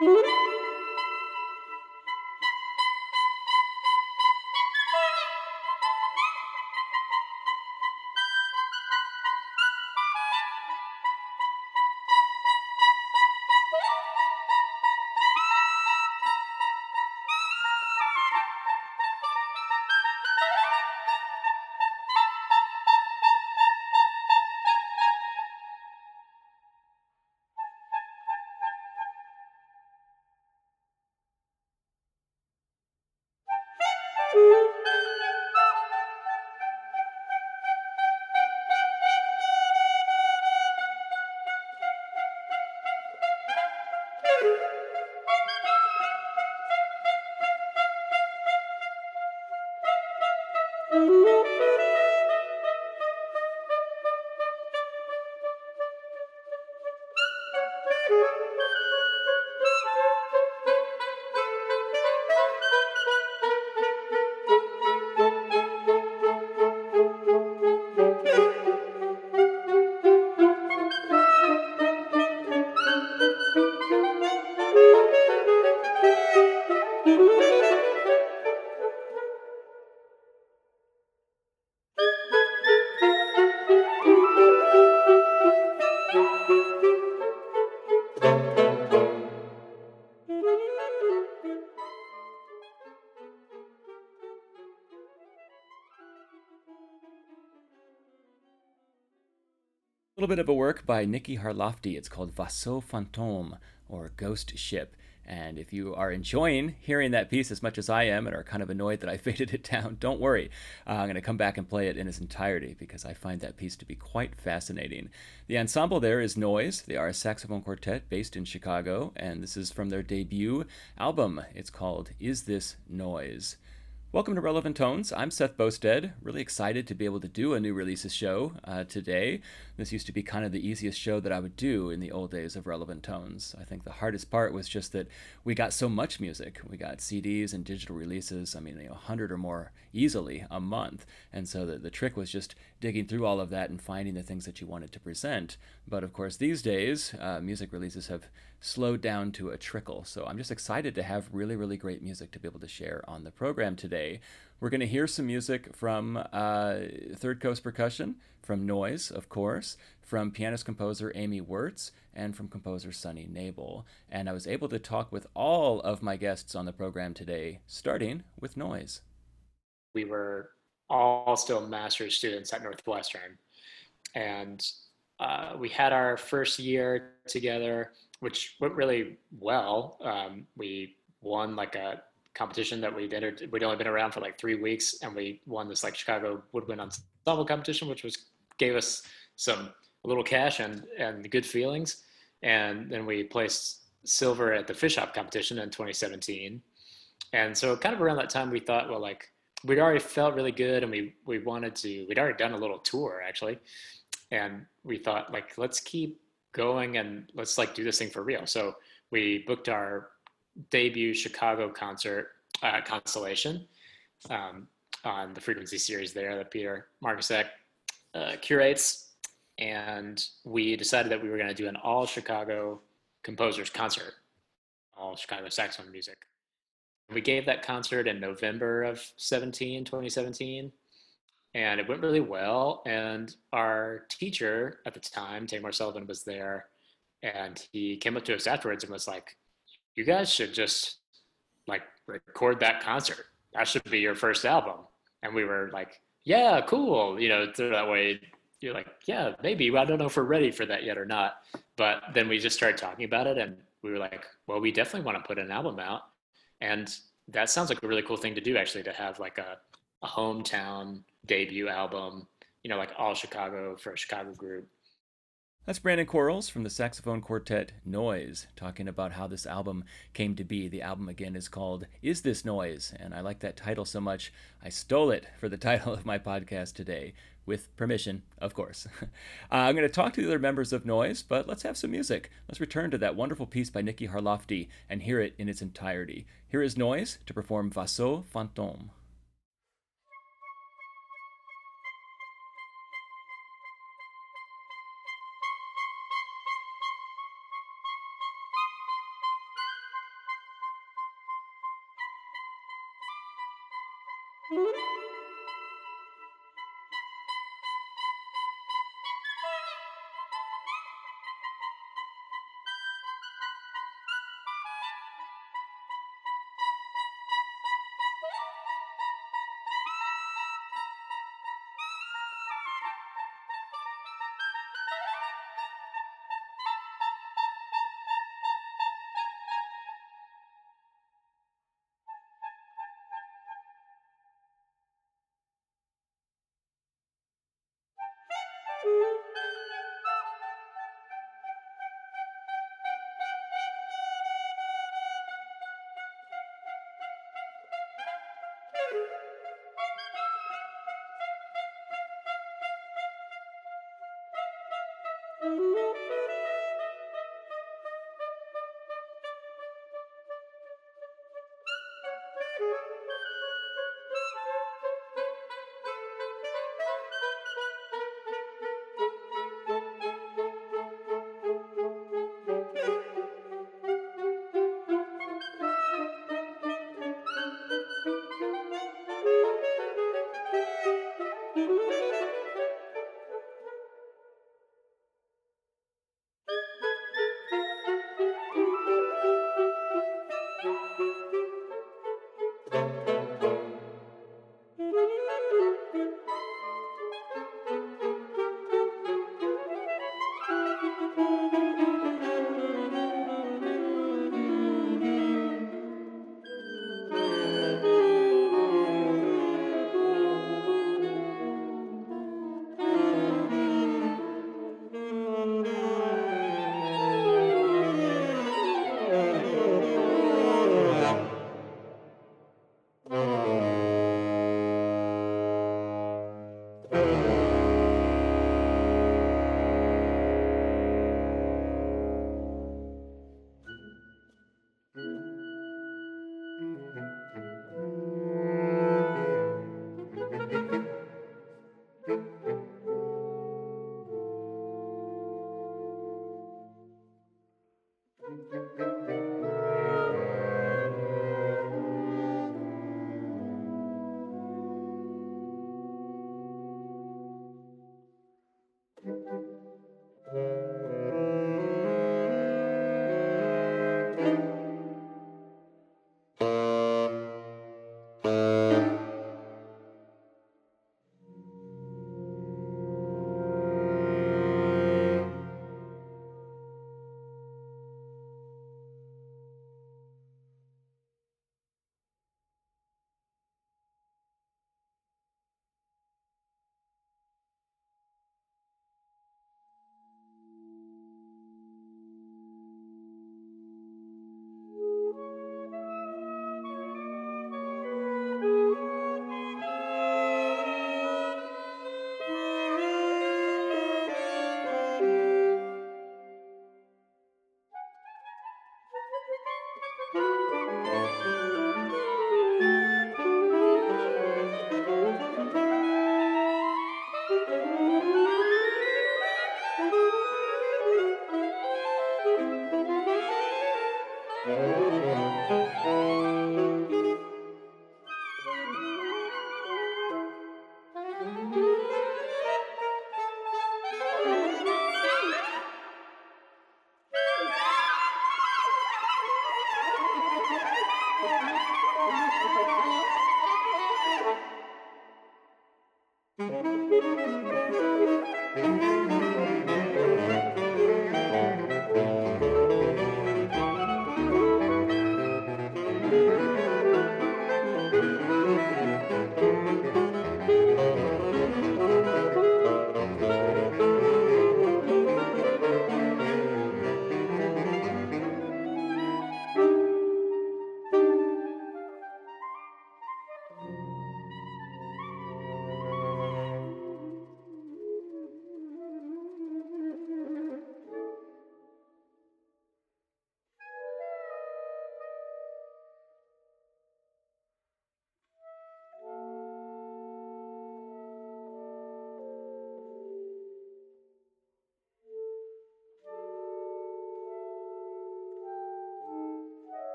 A little bit of a work by Nikki Harlofty. It's called Vaisseau Fantôme, or Ghost Ship. And if you are enjoying hearing that piece as much as I am and are kind of annoyed that I faded it down, don't worry. Uh, I'm going to come back and play it in its entirety because I find that piece to be quite fascinating. The ensemble there is Noise. They are a saxophone quartet based in Chicago, and this is from their debut album. It's called Is This Noise? Welcome to Relevant Tones. I'm Seth Boustead. Really excited to be able to do a new releases show uh, today. This used to be kind of the easiest show that I would do in the old days of Relevant Tones. I think the hardest part was just that we got so much music. We got CDs and digital releases, I mean, you know, 100 or more easily a month. And so the, the trick was just digging through all of that and finding the things that you wanted to present. But of course, these days, uh, music releases have slowed down to a trickle. So I'm just excited to have really, really great music to be able to share on the program today. We're going to hear some music from uh, Third Coast Percussion, from Noise, of course, from pianist composer Amy Wurtz, and from composer Sunny Knable. And I was able to talk with all of my guests on the program today, starting with Noise. We were all still master's students at Northwestern. And uh, we had our first year together which went really well. Um, we won like a competition that we'd entered. We'd only been around for like three weeks, and we won this like Chicago Woodwind Ensemble competition, which was gave us some a little cash and and good feelings. And then we placed silver at the Fischoff competition in 2017. And so, kind of around that time, we thought, well, like we'd already felt really good, and we we wanted to. We'd already done a little tour actually, and we thought, like, let's keep going and let's like do this thing for real. So we booked our debut Chicago concert uh, Constellation um, on the Frequency series there that Peter Margasak uh, curates, and we decided that we were going to do an all Chicago composers concert, all Chicago saxophone music. We gave that concert in November of 17, 2017 and it went really well. And our teacher at the time, Tamar Sullivan, was there, and he came up to us afterwards and was like, "You guys should just like record that concert. That should be your first album." And we were like, "Yeah, cool." You know, so that way you're like, "Yeah, maybe." I don't know if we're ready for that yet or not. But then we just started talking about it, and we were like, "Well, we definitely want to put an album out." And that sounds like a really cool thing to do, actually, to have like a, a hometown debut album, you know, like all Chicago for a Chicago group. That's Brandon Quarles from the saxophone quartet Noise talking about how this album came to be. The album again is called Is This Noise? And I like that title so much, I stole it for the title of my podcast today, with permission, of course. uh, I'm going to talk to the other members of Noise, but let's have some music. Let's return to that wonderful piece by Nikki Harlofty and hear it in its entirety. Here is Noise to perform Vaisseau Fantôme.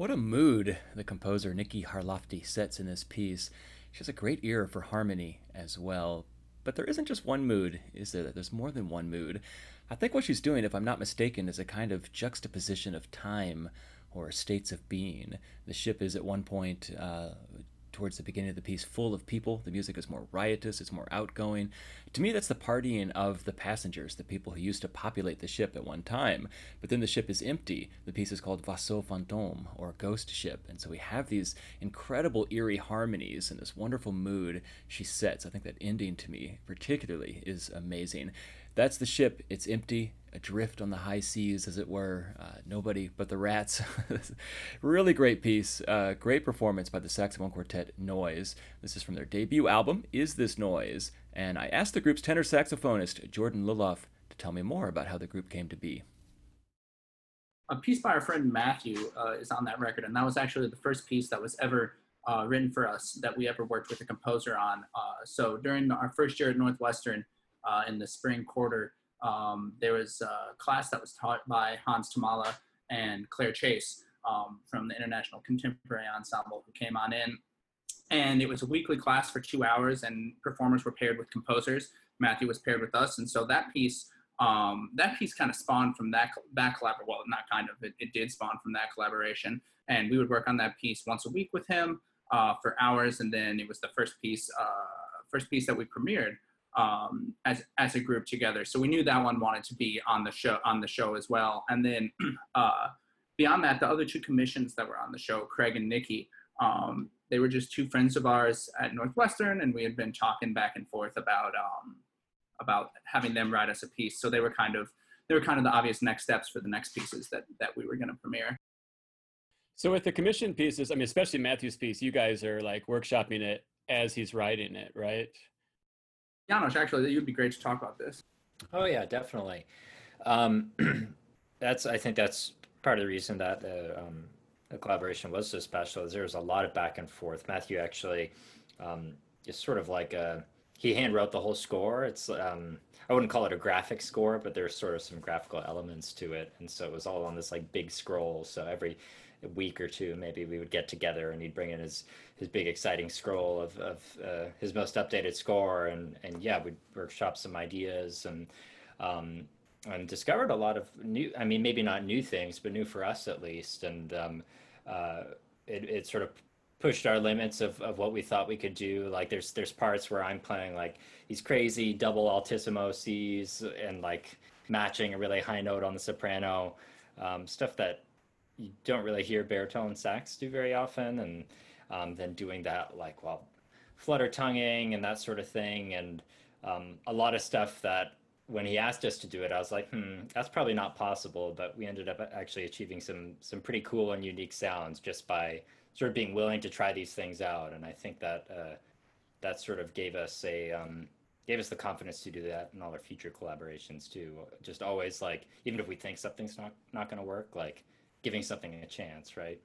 What a mood the composer Nikki Harlofty sets in this piece. She has a great ear for harmony as well. But there isn't just one mood, is there? There's more than one mood. I think what she's doing, if I'm not mistaken, is a kind of juxtaposition of time or states of being. The ship is at one point uh, towards the beginning of the piece full of people. The music is more riotous, it's more outgoing. To me, that's the partying of the passengers, the people who used to populate the ship at one time. But then the ship is empty. The piece is called Vaisseau Fantôme, or Ghost Ship. And so we have these incredible eerie harmonies and this wonderful mood she sets. I think that ending to me, particularly, is amazing. That's the ship. It's empty adrift on the high seas, as it were. Uh, nobody but the rats. really great piece. Uh, great performance by the saxophone quartet Noise. This is from their debut album, Is This Noise? And I asked the group's tenor saxophonist, Jordan Lulloff, to tell me more about how the group came to be. A piece by our friend Matthew uh, is on that record, and that was actually the first piece that was ever uh, written for us that we ever worked with a composer on. Uh, so during our first year at Northwestern uh, in the spring quarter, um, there was a class that was taught by Hans Thomalla and Claire Chase um, from the International Contemporary Ensemble who came on in. And it was a weekly class for two hours, and performers were paired with composers. Matthew was paired with us, and so that piece, um, that piece kind of spawned from that that collaboration. Well, not kind of, it, it did spawn from that collaboration. And we would work on that piece once a week with him uh, for hours, and then it was the first piece, uh, first piece that we premiered um, as as a group together. So we knew that one wanted to be on the show on the show as well. And then uh, beyond that, the other two commissions that were on the show, Craig and Nikki, um, they were just two friends of ours at Northwestern, and we had been talking back and forth about um, about having them write us a piece. So they were kind of they were kind of the obvious next steps for the next pieces that that we were going to premiere. So with the commission pieces, I mean, especially Matthew's piece, you guys are like workshopping it as he's writing it, right? Janos, actually, you'd be great to talk about this. Oh yeah, definitely. Um, that's I think that's part of the reason that the, um, the collaboration was so special. Is there was a lot of back and forth. Matthew actually um, is sort of like a he hand wrote the whole score. It's um, I wouldn't call it a graphic score, but there's sort of some graphical elements to it, and so it was all on this like big scroll. So every week or two, maybe we would get together and he'd bring in his his big exciting scroll of, of uh, his most updated score, and and yeah, we'd workshop some ideas and um, and discovered a lot of new. I mean, maybe not new things, but new for us at least, and um, uh, it it sort of pushed our limits of, of what we thought we could do. Like there's there's parts where I'm playing like these crazy double altissimo C's and like matching a really high note on the soprano, um, stuff that you don't really hear baritone sax do very often, and um, then doing that like well, flutter tonguing and that sort of thing, and um, a lot of stuff that when he asked us to do it, I was like, hmm, that's probably not possible. But we ended up actually achieving some some pretty cool and unique sounds just by sort of being willing to try these things out. And I think that uh, that sort of gave us a um, gave us the confidence to do that in all our future collaborations too. Just always like, even if we think something's not not going to work, like giving something a chance, right?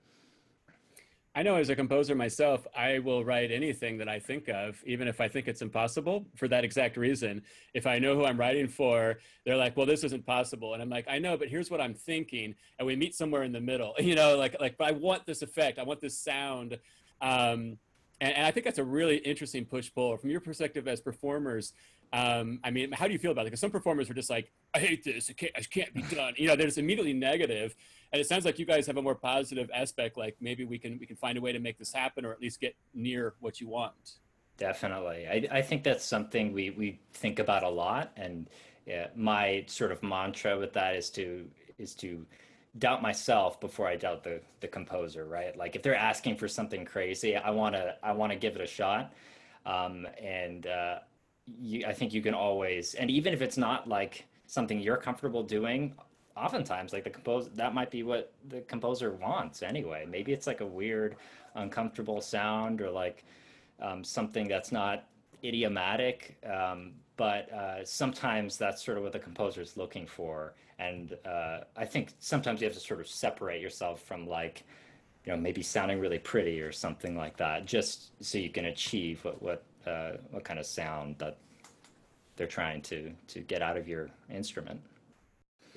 I know as a composer myself, I will write anything that I think of, even if I think it's impossible for that exact reason. If I know who I'm writing for, they're like, well, this isn't possible. And I'm like, I know, but here's what I'm thinking. And we meet somewhere in the middle, you know, like, like, but I want this effect. I want this sound. Um, and, and I think that's a really interesting push pull from your perspective as performers. Um, I mean, how do you feel about it? Because some performers are just like, I hate this. It can't, it can't be done. You know, they're just immediately negative. And it sounds like you guys have a more positive aspect. Like maybe we can we can find a way to make this happen, or at least get near what you want. Definitely, I, I think that's something we we think about a lot. And yeah, my sort of mantra with that is to is to doubt myself before I doubt the the composer. Right? Like if they're asking for something crazy, I wanna I wanna give it a shot. Um, and uh, you, I think you can always, and even if it's not like something you're comfortable doing, oftentimes like the composer that might be what the composer wants anyway. Maybe it's like a weird, uncomfortable sound or like um, something that's not idiomatic. Um, but uh, sometimes that's sort of what the composer is looking for. And uh, I think sometimes you have to sort of separate yourself from like, you know, maybe sounding really pretty or something like that, just so you can achieve what what uh, what kind of sound that they're trying to to get out of your instrument.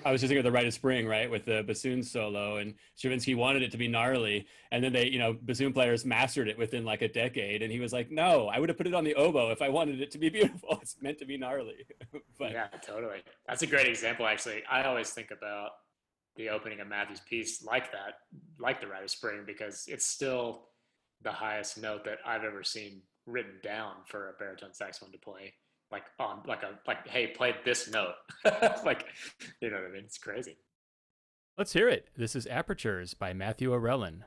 I was just thinking of the Rite of Spring, right, with the bassoon solo, and Stravinsky wanted it to be gnarly, and then they, you know, bassoon players mastered it within like a decade, and he was like, "No, I would have put it on the oboe if I wanted it to be beautiful. It's meant to be gnarly." but yeah, totally. That's a great example, actually. I always think about the opening of Matthew's piece like that, like the Rite of Spring, because it's still the highest note that I've ever seen written down for a baritone saxophone to play like on like a like hey play this note. Like you know what i mean? It's crazy. Let's hear it. This is apertures by matthew arelin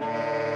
Yeah.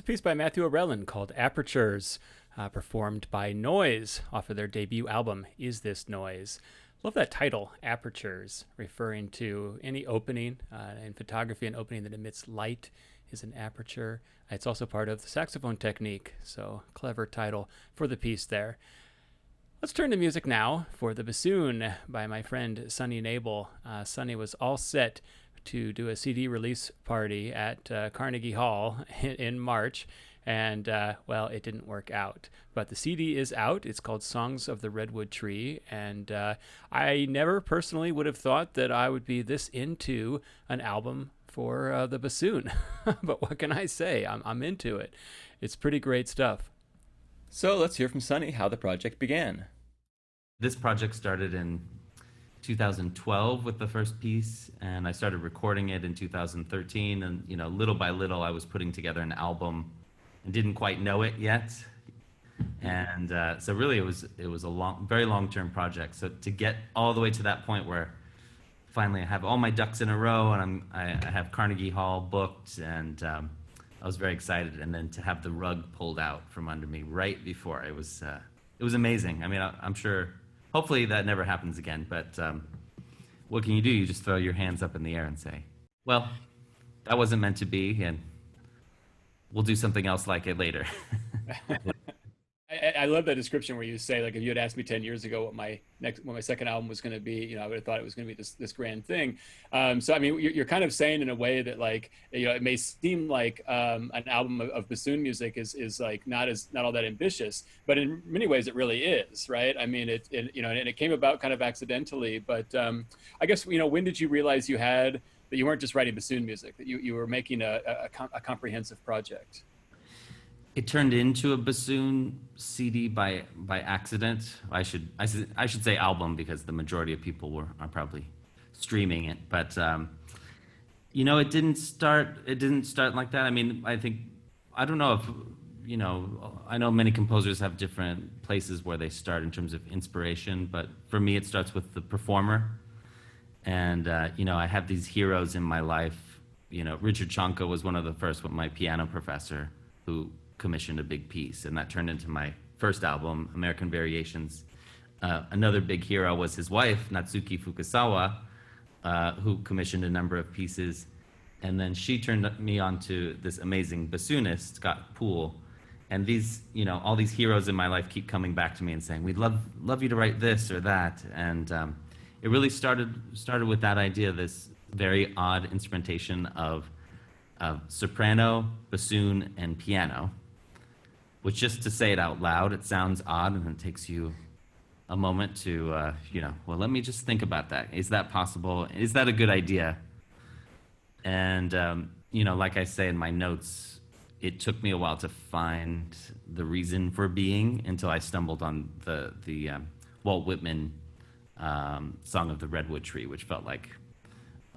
A piece by Matthew Arelin called Apertures, uh, performed by Noise off of their debut album, Is This Noise? Love that title, Apertures, referring to any opening uh, in photography, an opening that emits light is an aperture. It's also part of the saxophone technique, so clever title for the piece there. Let's turn to music now for The Bassoon by my friend Sunny Knable. Uh, Sunny was all set to do a CD release party at uh, Carnegie Hall in, in March, and uh, well, it didn't work out. But the CD is out. It's called Songs of the Redwood Tree, and uh, I never personally would have thought that I would be this into an album for uh, the bassoon. but what can I say? I'm, I'm into it. It's pretty great stuff. So let's hear from Sunny how the project began. This project started in 2012 with the first piece, and I started recording it in 2013. And you know, little by little, I was putting together an album, and didn't quite know it yet. And uh, so, really, it was it was a long, very long-term project. So to get all the way to that point where finally I have all my ducks in a row, and I'm I, I have Carnegie Hall booked, and um, I was very excited. And then to have the rug pulled out from under me right before it was uh, it was amazing. I mean, I, I'm sure hopefully that never happens again. But um, what can you do? You just throw your hands up in the air and say, "Well, that wasn't meant to be," and we'll do something else like it later. I, love that description where you say like if you had asked me 10 years ago what my next what my second album was going to be you know i would have thought it was going to be this this grand thing. Um, so i mean you're, you're, kind of saying in a way that like you know it may seem like um, an album of, of, bassoon music is is like not as not all that ambitious but in many ways it really is right? I mean it, it you know and it came about kind of accidentally but um, i guess you know when did you realize you had that you weren't just writing bassoon music that you, you were making a, a, a comprehensive project it turned into a bassoon CD by by accident. I should I should I should say album because the majority of people were are probably streaming it. But um, you know, it didn't start. It didn't start like that. I mean, I think I don't know if you know. I know many composers have different places where they start in terms of inspiration, but for me, it starts with the performer. And uh, you know, I have these heroes in my life. You know, Richard Tschanka was one of the first, with my piano professor, who commissioned a big piece, and that turned into my first album, American Variations. Uh, another big hero was his wife, Natsuki Fukasawa, uh, who commissioned a number of pieces. And then she turned me on to this amazing bassoonist, Scott Poole. And these, you know, all these heroes in my life keep coming back to me and saying, "We'd love love you to write this or that." And um, it really started started with that idea, this very odd instrumentation of, of soprano, bassoon, and piano which just to say it out loud, it sounds odd and it takes you a moment to, uh, you know, well, let me just think about that. Is that possible? Is that a good idea? And, um, you know, like I say in my notes, it took me a while to find the reason for being until I stumbled on the, the um, Walt Whitman um, Song of the Redwood Tree, which felt like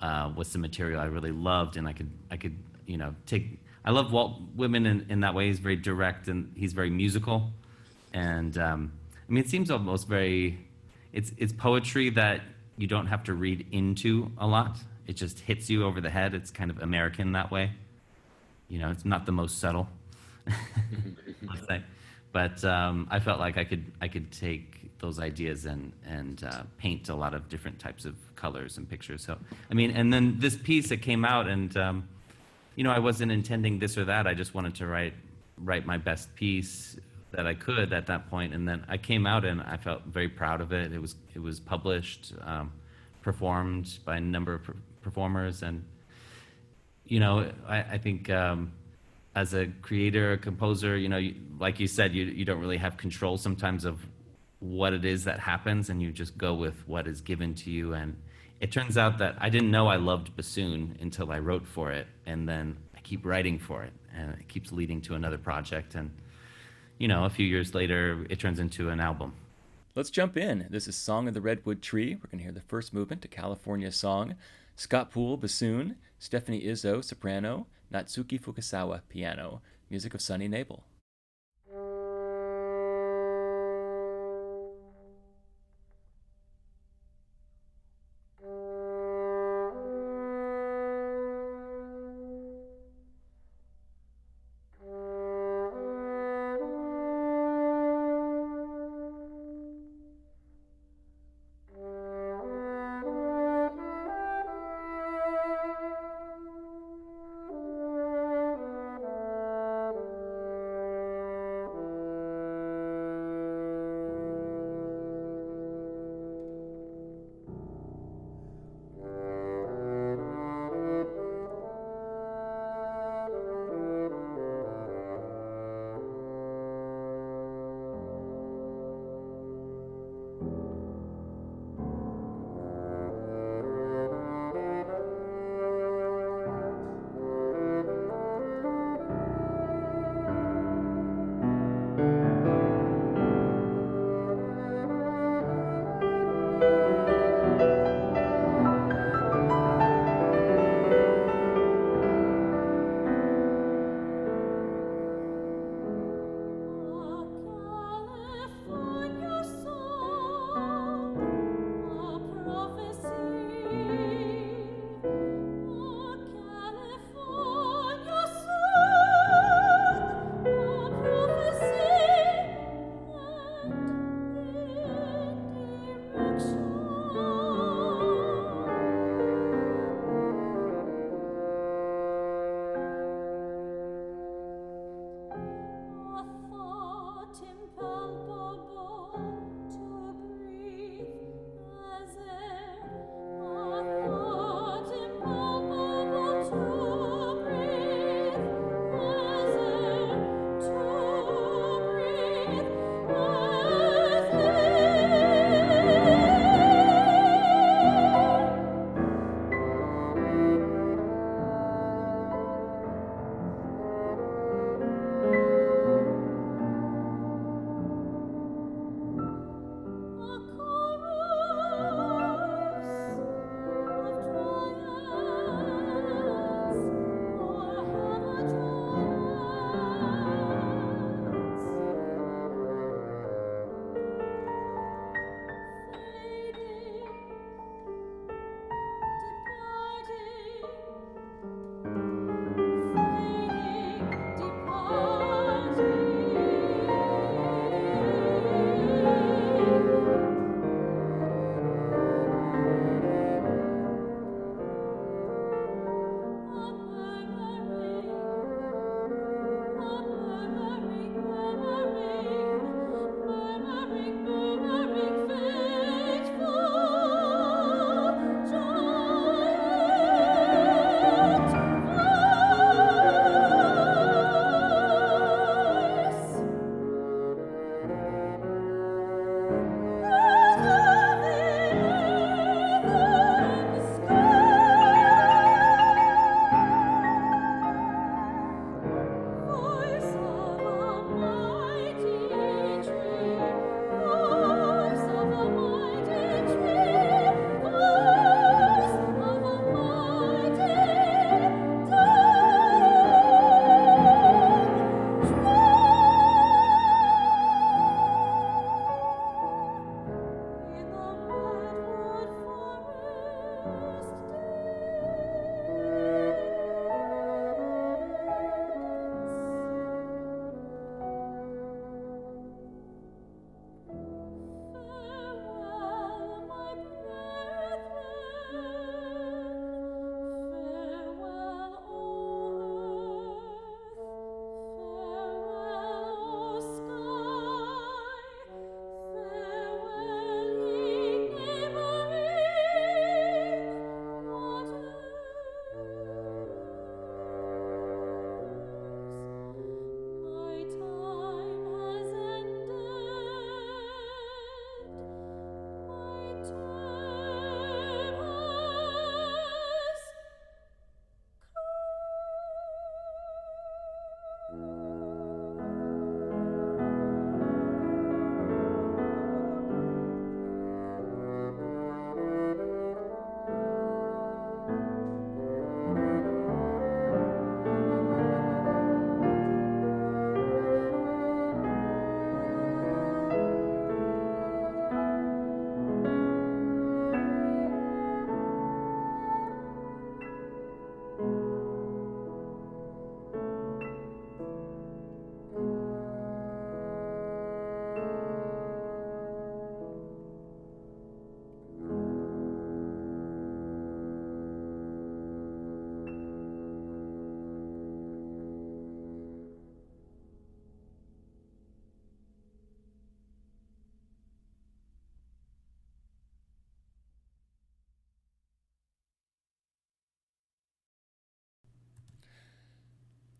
uh, was some material I really loved and I could, I could, you know, take I love Walt Whitman in, in that way. He's very direct and he's very musical. And um, I mean, it seems almost very, it's, it's poetry that you don't have to read into a lot. It just hits you over the head. It's kind of American that way. You know, it's not the most subtle. But um, I felt like I could I could take those ideas and and uh, paint a lot of different types of colors and pictures. So I mean, and then this piece that came out and um, you know, I wasn't intending this or that. I just wanted to write write my best piece that I could at that point, and then I came out and I felt very proud of it. It was it was published, um, performed by a number of performers, and you know, I, I think um, as a creator, a composer, you know, you, like you said, you you don't really have control sometimes of what it is that happens, and you just go with what is given to you and it turns out that I didn't know I loved bassoon until I wrote for it, and then I keep writing for it, and it keeps leading to another project, and you know, a few years later, it turns into an album. Let's jump in. This is Song of the Redwood Tree. We're going to hear the first movement to California Song. Scott Poole, bassoon, Stephanie Izzo, soprano, Natsuki Fukasawa, piano. Music of Sunny Knable.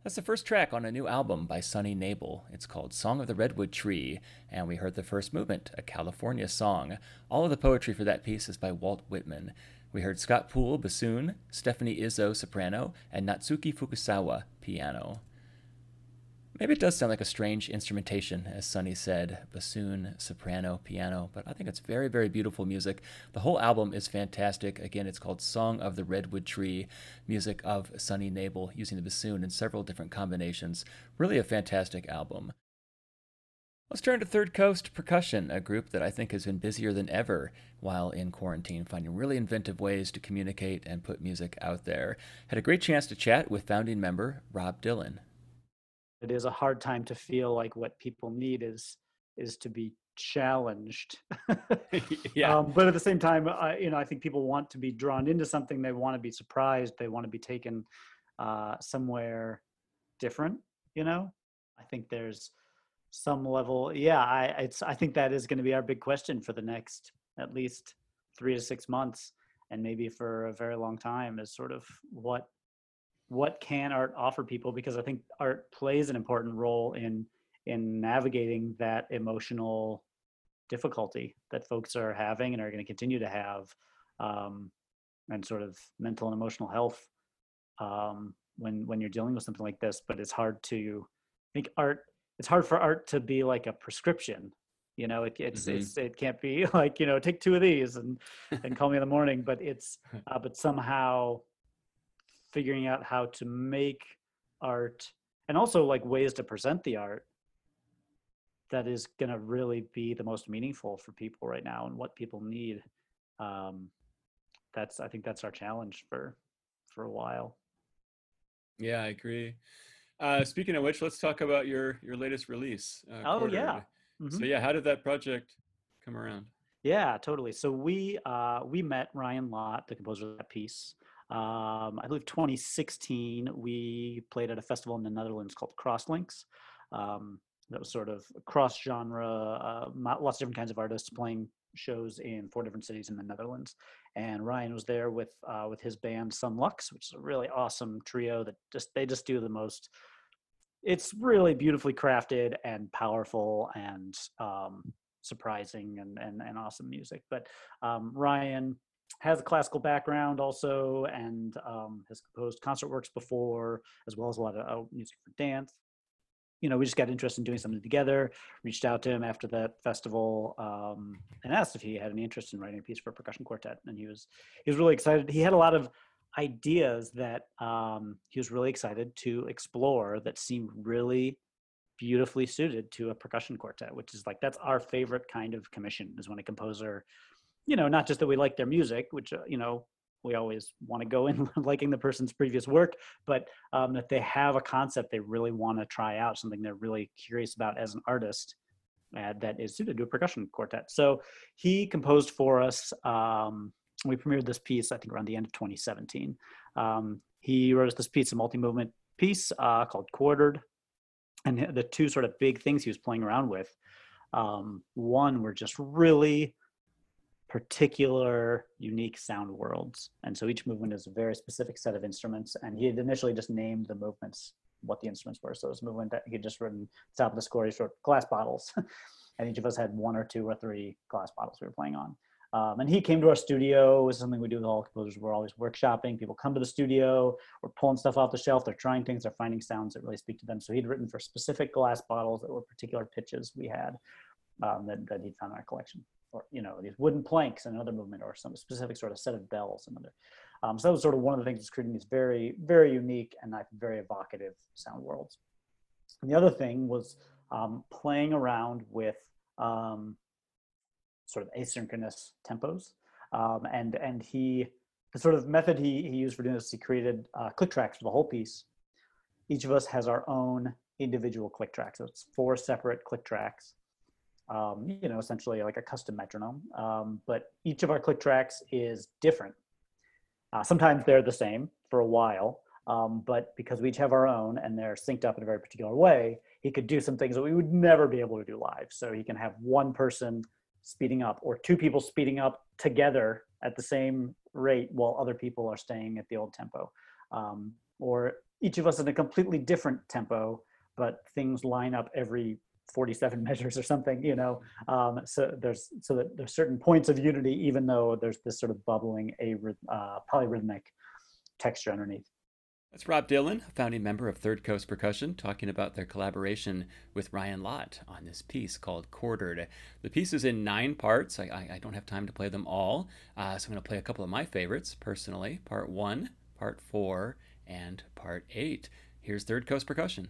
That's the first track on a new album by Sunny Knable. It's called Song of the Redwood Tree, and we heard the first movement, a California song. All of the poetry for that piece is by Walt Whitman. We heard Scott Poole, bassoon, Stephanie Izzo, soprano, and Natsuki Fukusawa, piano. Maybe it does sound like a strange instrumentation, as Sunny said bassoon, soprano, piano, but I think it's very, very beautiful music. The whole album is fantastic. Again, it's called Song of the Redwood Tree, music of Sunny Knable using the bassoon in several different combinations. Really a fantastic album. Let's turn to Third Coast Percussion, a group that I think has been busier than ever while in quarantine, finding really inventive ways to communicate and put music out there. Had a great chance to chat with founding member Rob Dillon it is a hard time to feel like what people need is is to be challenged. Yeah. Um, but at the same time I, you know i think people want to be drawn into something. They want to be surprised. They want to be taken uh, somewhere different you know? I think there's some level yeah i it's i think that is going to be our big question for the next at least three to six months and maybe for a very long time is sort of what what can art offer people? Because i think art plays an important role in in navigating that emotional difficulty that folks are having and are going to continue to have um, and sort of mental and emotional health um, when when you're dealing with something like this. But it's hard to I think art it's hard for art to be like a prescription you know? It, it's, mm-hmm. it's it can't be like you know take two of these and and call me in the morning. But it's uh, but somehow figuring out how to make art and also like ways to present the art that is going to really be the most meaningful for people right now and what people need um, that's i think that's our challenge for for a while. Yeah i agree. Uh, speaking of which let's talk about your your latest release uh, oh yeah. Mm-hmm. so yeah how did that project come around? Yeah totally. So we uh we met ryan lott the composer of that piece um, I believe 2016, we played at a festival in the Netherlands called Crosslinx. Um, that was sort of cross genre, uh, lots of different kinds of artists playing shows in four different cities in the Netherlands. And Ryan was there with uh, with his band Son Lux, which is a really awesome trio that just they just do the most. It's really beautifully crafted and powerful and um, surprising and, and and awesome music. But um, Ryan has a classical background also and um, has composed concert works before, as well as a lot of uh, music for dance. You know, we just got interested in doing something together. Reached out to him after that festival um, and asked if he had any interest in writing a piece for a percussion quartet, and he was he was really excited. He had a lot of ideas that um, he was really excited to explore that seemed really beautifully suited to a percussion quartet, which is like that's our favorite kind of commission is when a composer you know, not just that we like their music, which uh, you know we always want to go in liking the person's previous work, but um, that they have a concept they really want to try out, something they're really curious about as an artist. Uh, that is suited to a percussion quartet. So he composed for us. Um, we premiered this piece, I think, around the end of 2017. Um, he wrote us this piece, a multi-movement piece uh, called Quartered, and the two sort of big things he was playing around with. Um, one were just really particular unique sound worlds. And so each movement is a very specific set of instruments. And he had initially just named the movements what the instruments were. So this movement that he had just written top of the score he wrote glass bottles. And each of us had one or two or three glass bottles we were playing on. Um, and he came to our studio. It was something we do with all composers. We're always workshopping. People come to the studio. We're pulling stuff off the shelf. They're trying things. They're finding sounds that really speak to them. So he'd written for specific glass bottles that were particular pitches we had um, that, that he'd found in our collection or you know these wooden planks in another movement or some specific sort of set of bells another um, so that was sort of one of the things that's creating these very very unique and like very evocative sound worlds. And the other thing was um, playing around with um, sort of asynchronous tempos um, and and he the sort of method he, he used for doing this he created uh, click tracks for the whole piece. Each of us has our own individual click tracks. So it's four separate click tracks um, you know, essentially like a custom metronome. Um, but each of our click tracks is different. Uh, sometimes they're the same for a while, um, but because we each have our own and they're synced up in a very particular way, he could do some things that we would never be able to do live. So he can have one person speeding up or two people speeding up together at the same rate while other people are staying at the old tempo. Um, or each of us in a completely different tempo, but things line up every 47 measures or something you know um, so there's so that there's certain points of unity even though there's this sort of bubbling a uh, polyrhythmic texture underneath that's Rob Dillon, founding member of Third Coast Percussion, talking about their collaboration with Ryan Lott on this piece called Quartered. The piece is in nine parts. I, I, I don't have time to play them all, uh, so I'm going to play a couple of my favorites personally part one, part four, and part eight. Here's Third Coast Percussion.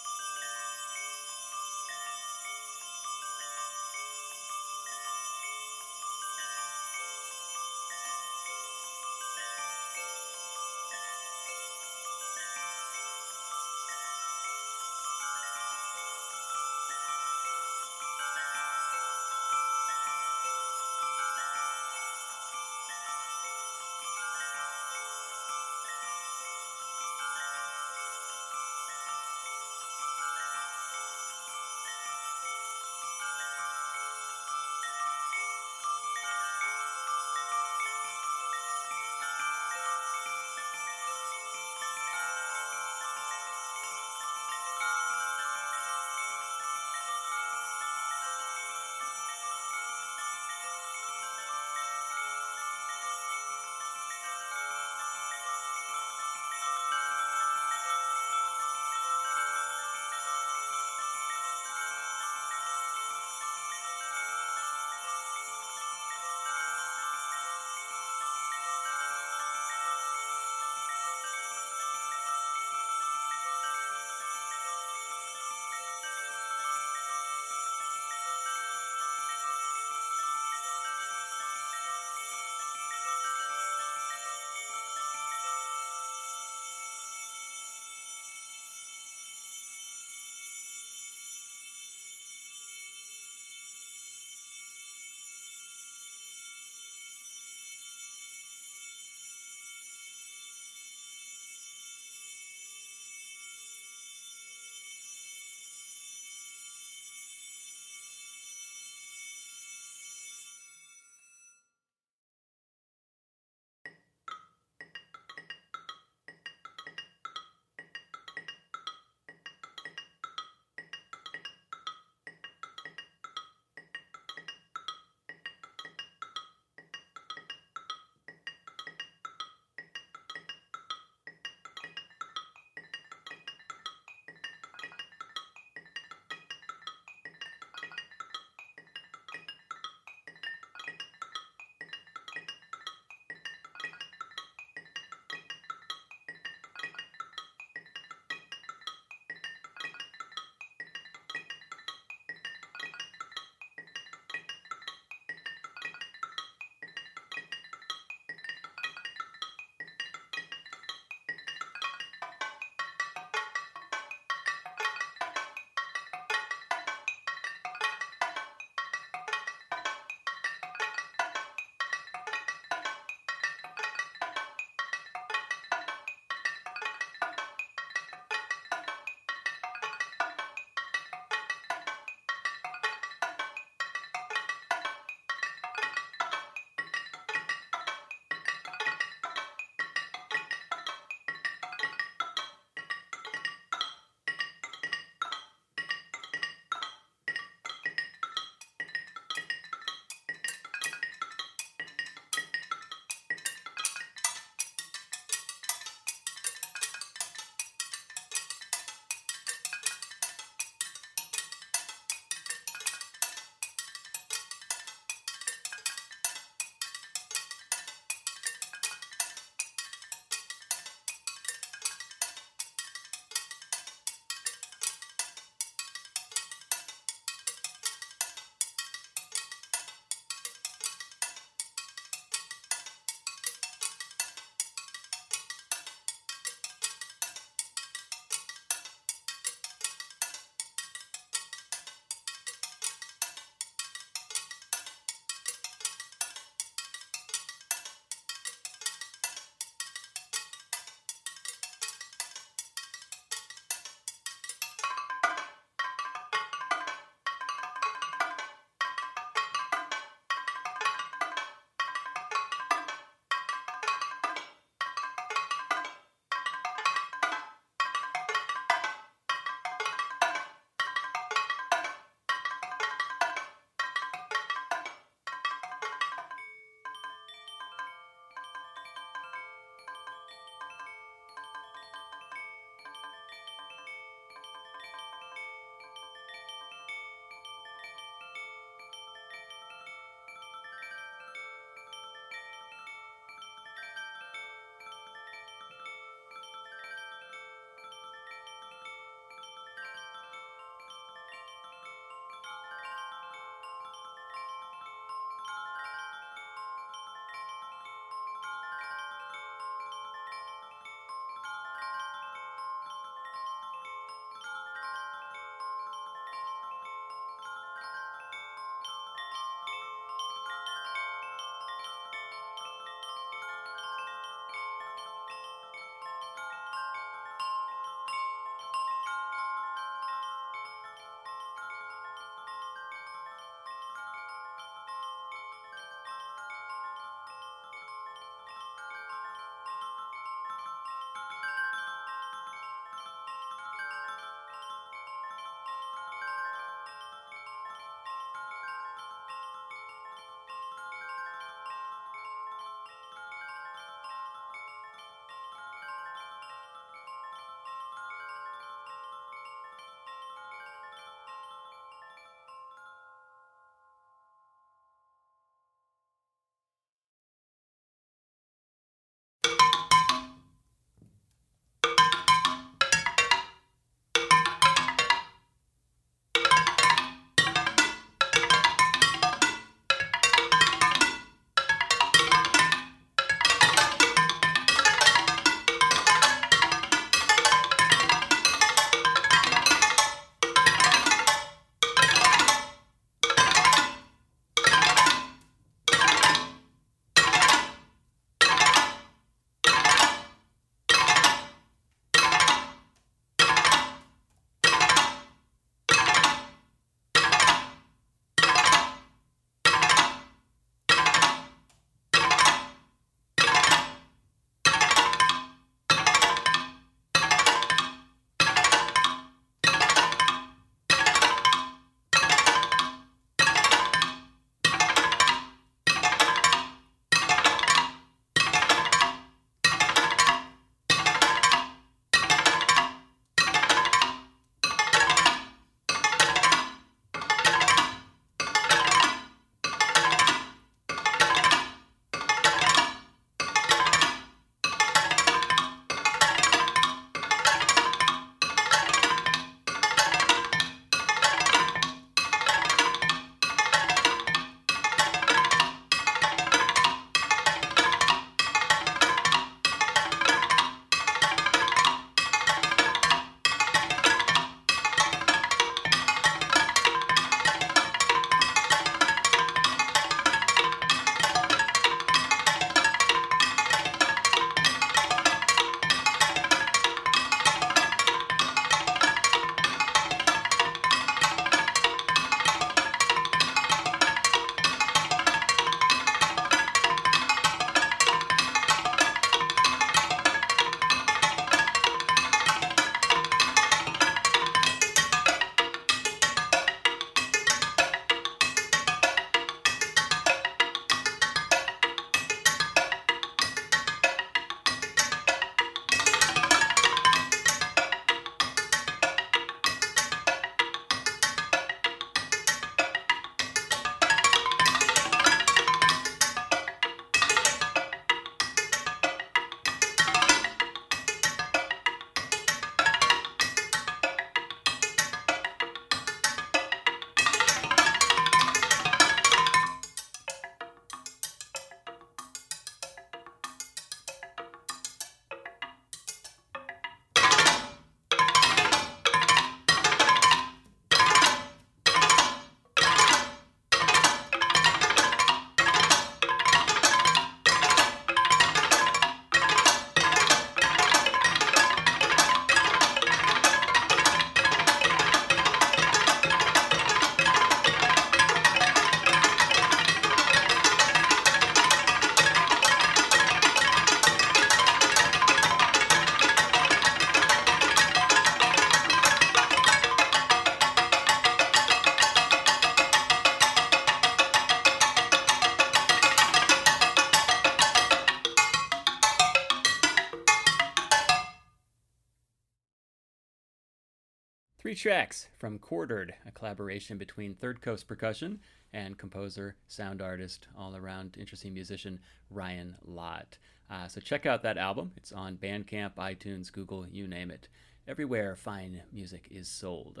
Tracks from Quartered, a collaboration between Third Coast Percussion and composer, sound artist, all around interesting musician Ryan Lott. Uh, so check out that album. It's on Bandcamp, iTunes, Google, you name it. Everywhere fine music is sold.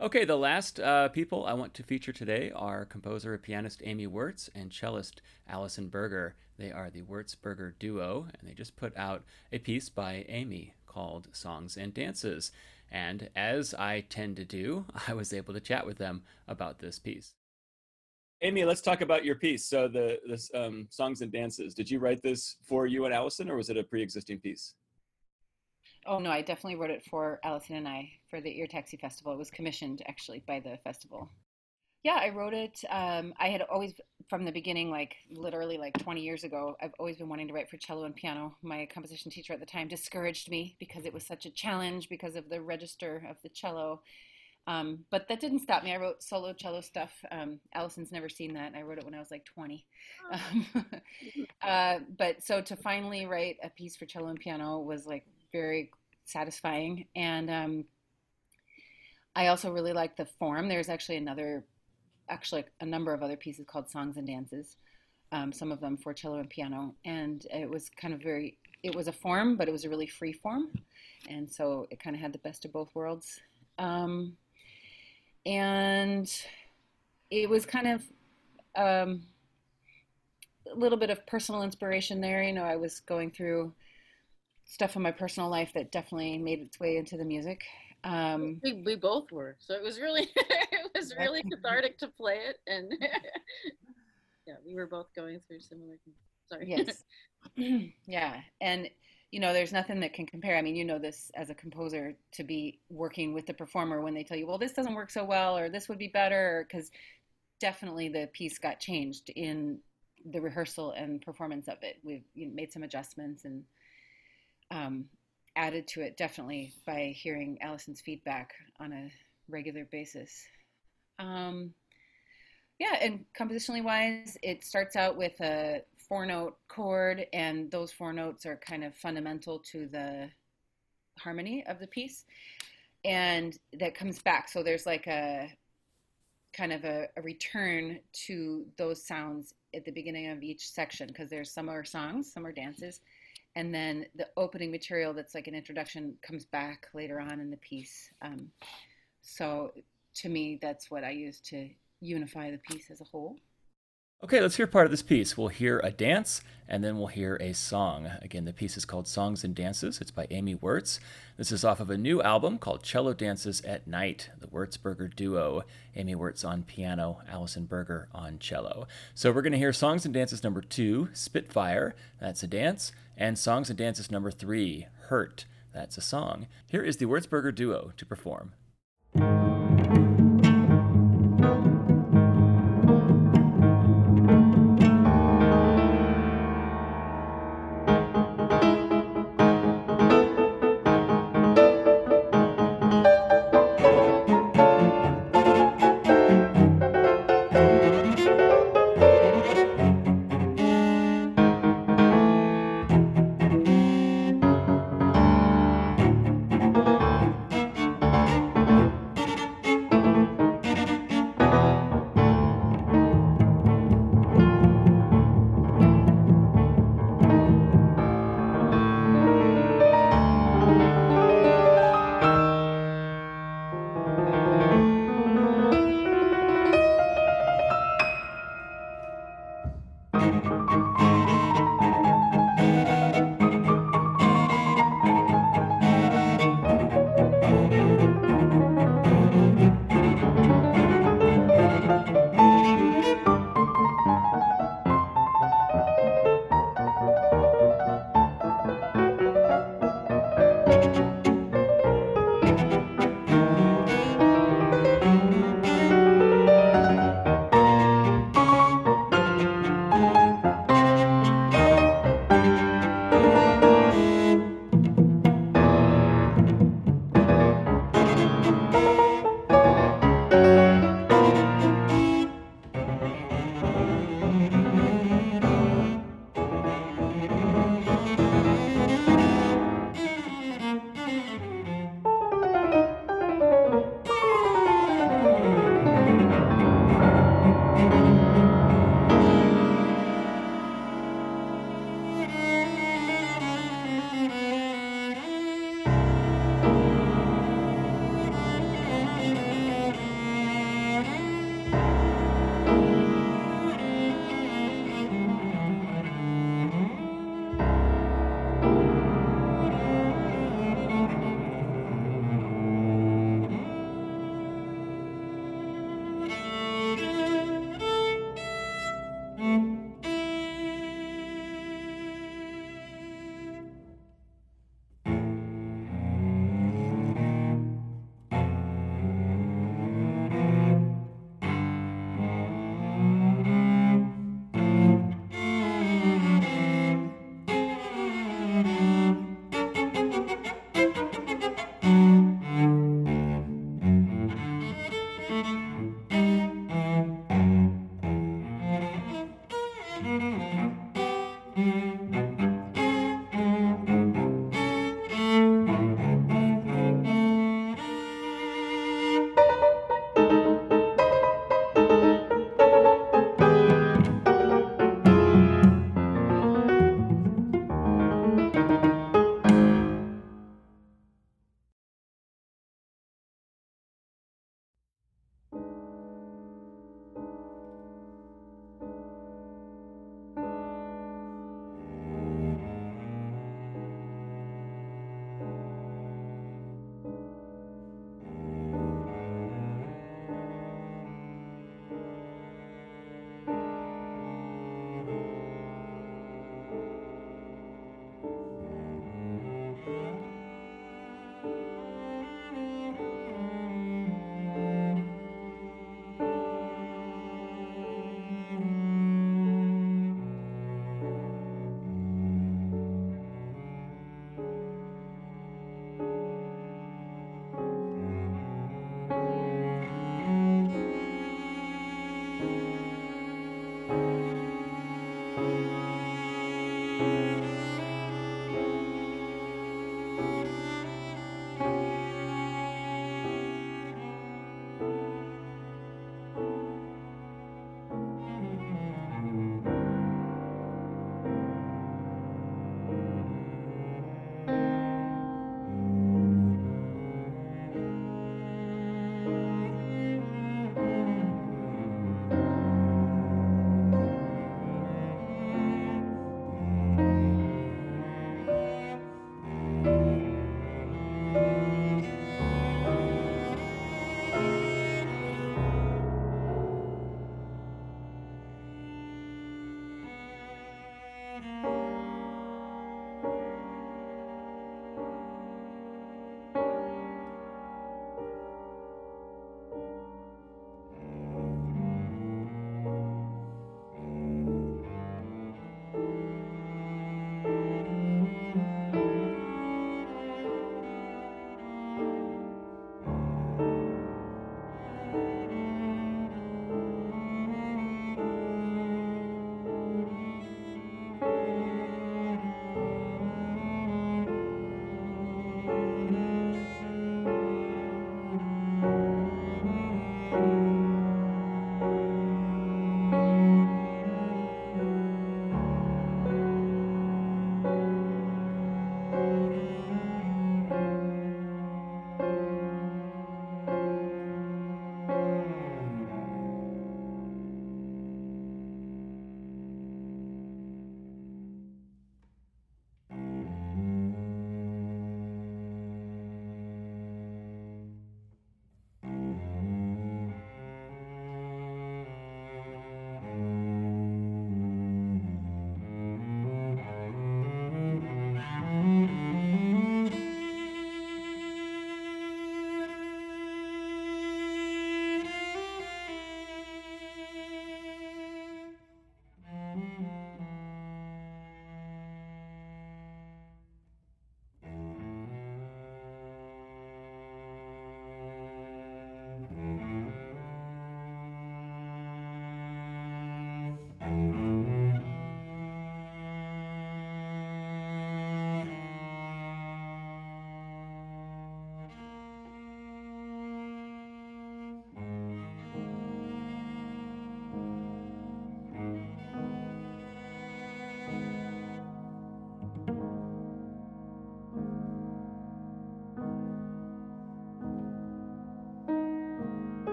Okay, the last uh, people I want to feature today are composer and pianist Amy Wurtz and cellist Allison Berger. They are the Wurtz Berger duo, and they just put out a piece by Amy called Songs and Dances. And as I tend to do, I was able to chat with them about this piece. Amy, let's talk about your piece. So the this um, songs and dances. Did you write this for you and Allison, or was it a pre-existing piece? Oh no, I definitely wrote it for Allison and I for the Ear Taxi Festival. It was commissioned actually by the festival. Yeah, I wrote it. Um, I had always, from the beginning, like literally like 20 years ago, I've always been wanting to write for cello and piano. My composition teacher at the time discouraged me because it was such a challenge because of the register of the cello. Um, but that didn't stop me. I wrote solo cello stuff. Um, Allison's never seen that. I wrote it when I was like 20. Um, uh, but so to finally write a piece for cello and piano was like very satisfying. And um, I also really like the form. There's actually another actually a number of other pieces called Songs and Dances, um, some of them for cello and piano. And it was kind of very, it was a form, but it was a really free form. And so it kind of had the best of both worlds. Um, and it was kind of um, a little bit of personal inspiration there. You know, I was going through stuff in my personal life that definitely made its way into the music. Um, we, we both were, so it was really it was really cathartic to play it, and yeah, we were both going through similar. Sorry. Yes. yeah, and you know, there's nothing that can compare. I mean, you know this as a composer to be working with the performer when they tell you, well, this doesn't work so well, or this would be better, because definitely the piece got changed in the rehearsal and performance of it. We've you know, made some adjustments and. Um, added to it definitely by hearing Allison's feedback on a regular basis. Um, yeah, and compositionally wise, it starts out with a four note chord, and those four notes are kind of fundamental to the harmony of the piece. And that comes back. So there's like a kind of a, a return to those sounds at the beginning of each section because there's some are songs, some are dances, and then the opening material that's like an introduction comes back later on in the piece. Um, so to me, that's what I use to unify the piece as a whole. Okay, let's hear part of this piece. We'll hear a dance and then we'll hear a song. Again, the piece is called Songs and Dances. It's by Amy Wurtz. This is off of a new album called Cello Dances at Night, the Wurtz-Berger duo. Amy Wurtz on piano, Allison Berger on cello. So we're going to hear Songs and Dances number two, Spitfire. That's a dance and Songs and Dances number three, Hurt. That's a song. Here is the Wurtz-Berger duo to perform.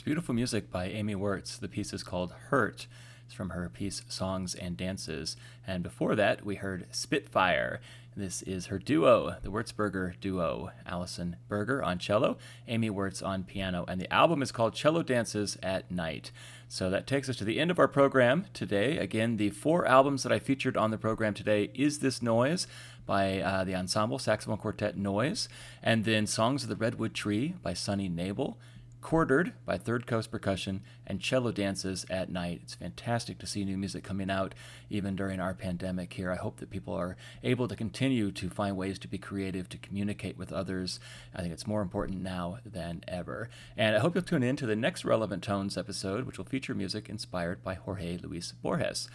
It's beautiful music by Amy Wurtz. The piece is called Hurt. It's from her piece Songs and Dances. And before that, we heard Spitfire. This is her duo, the Wurtz-Berger duo. Allison Berger on cello, Amy Wurtz on piano. And the album is called Cello Dances at Night. So that takes us to the end of our program today. Again, the four albums that I featured on the program today Is This Nois by uh, the ensemble saxophone quartet Nois, and then Songs of the Redwood Tree by Sunny Knable. Quartered by Third Coast Percussion, and Cello Dances at Night. It's fantastic to see new music coming out even during our pandemic here. I hope that people are able to continue to find ways to be creative, to communicate with others. I think it's more important now than ever. And I hope you'll tune in to the next Relevant Tones episode, which will feature music inspired by Jorge Luis Borges.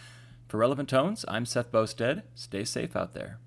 For Relevant Tones, I'm Seth Boustead. Stay safe out there.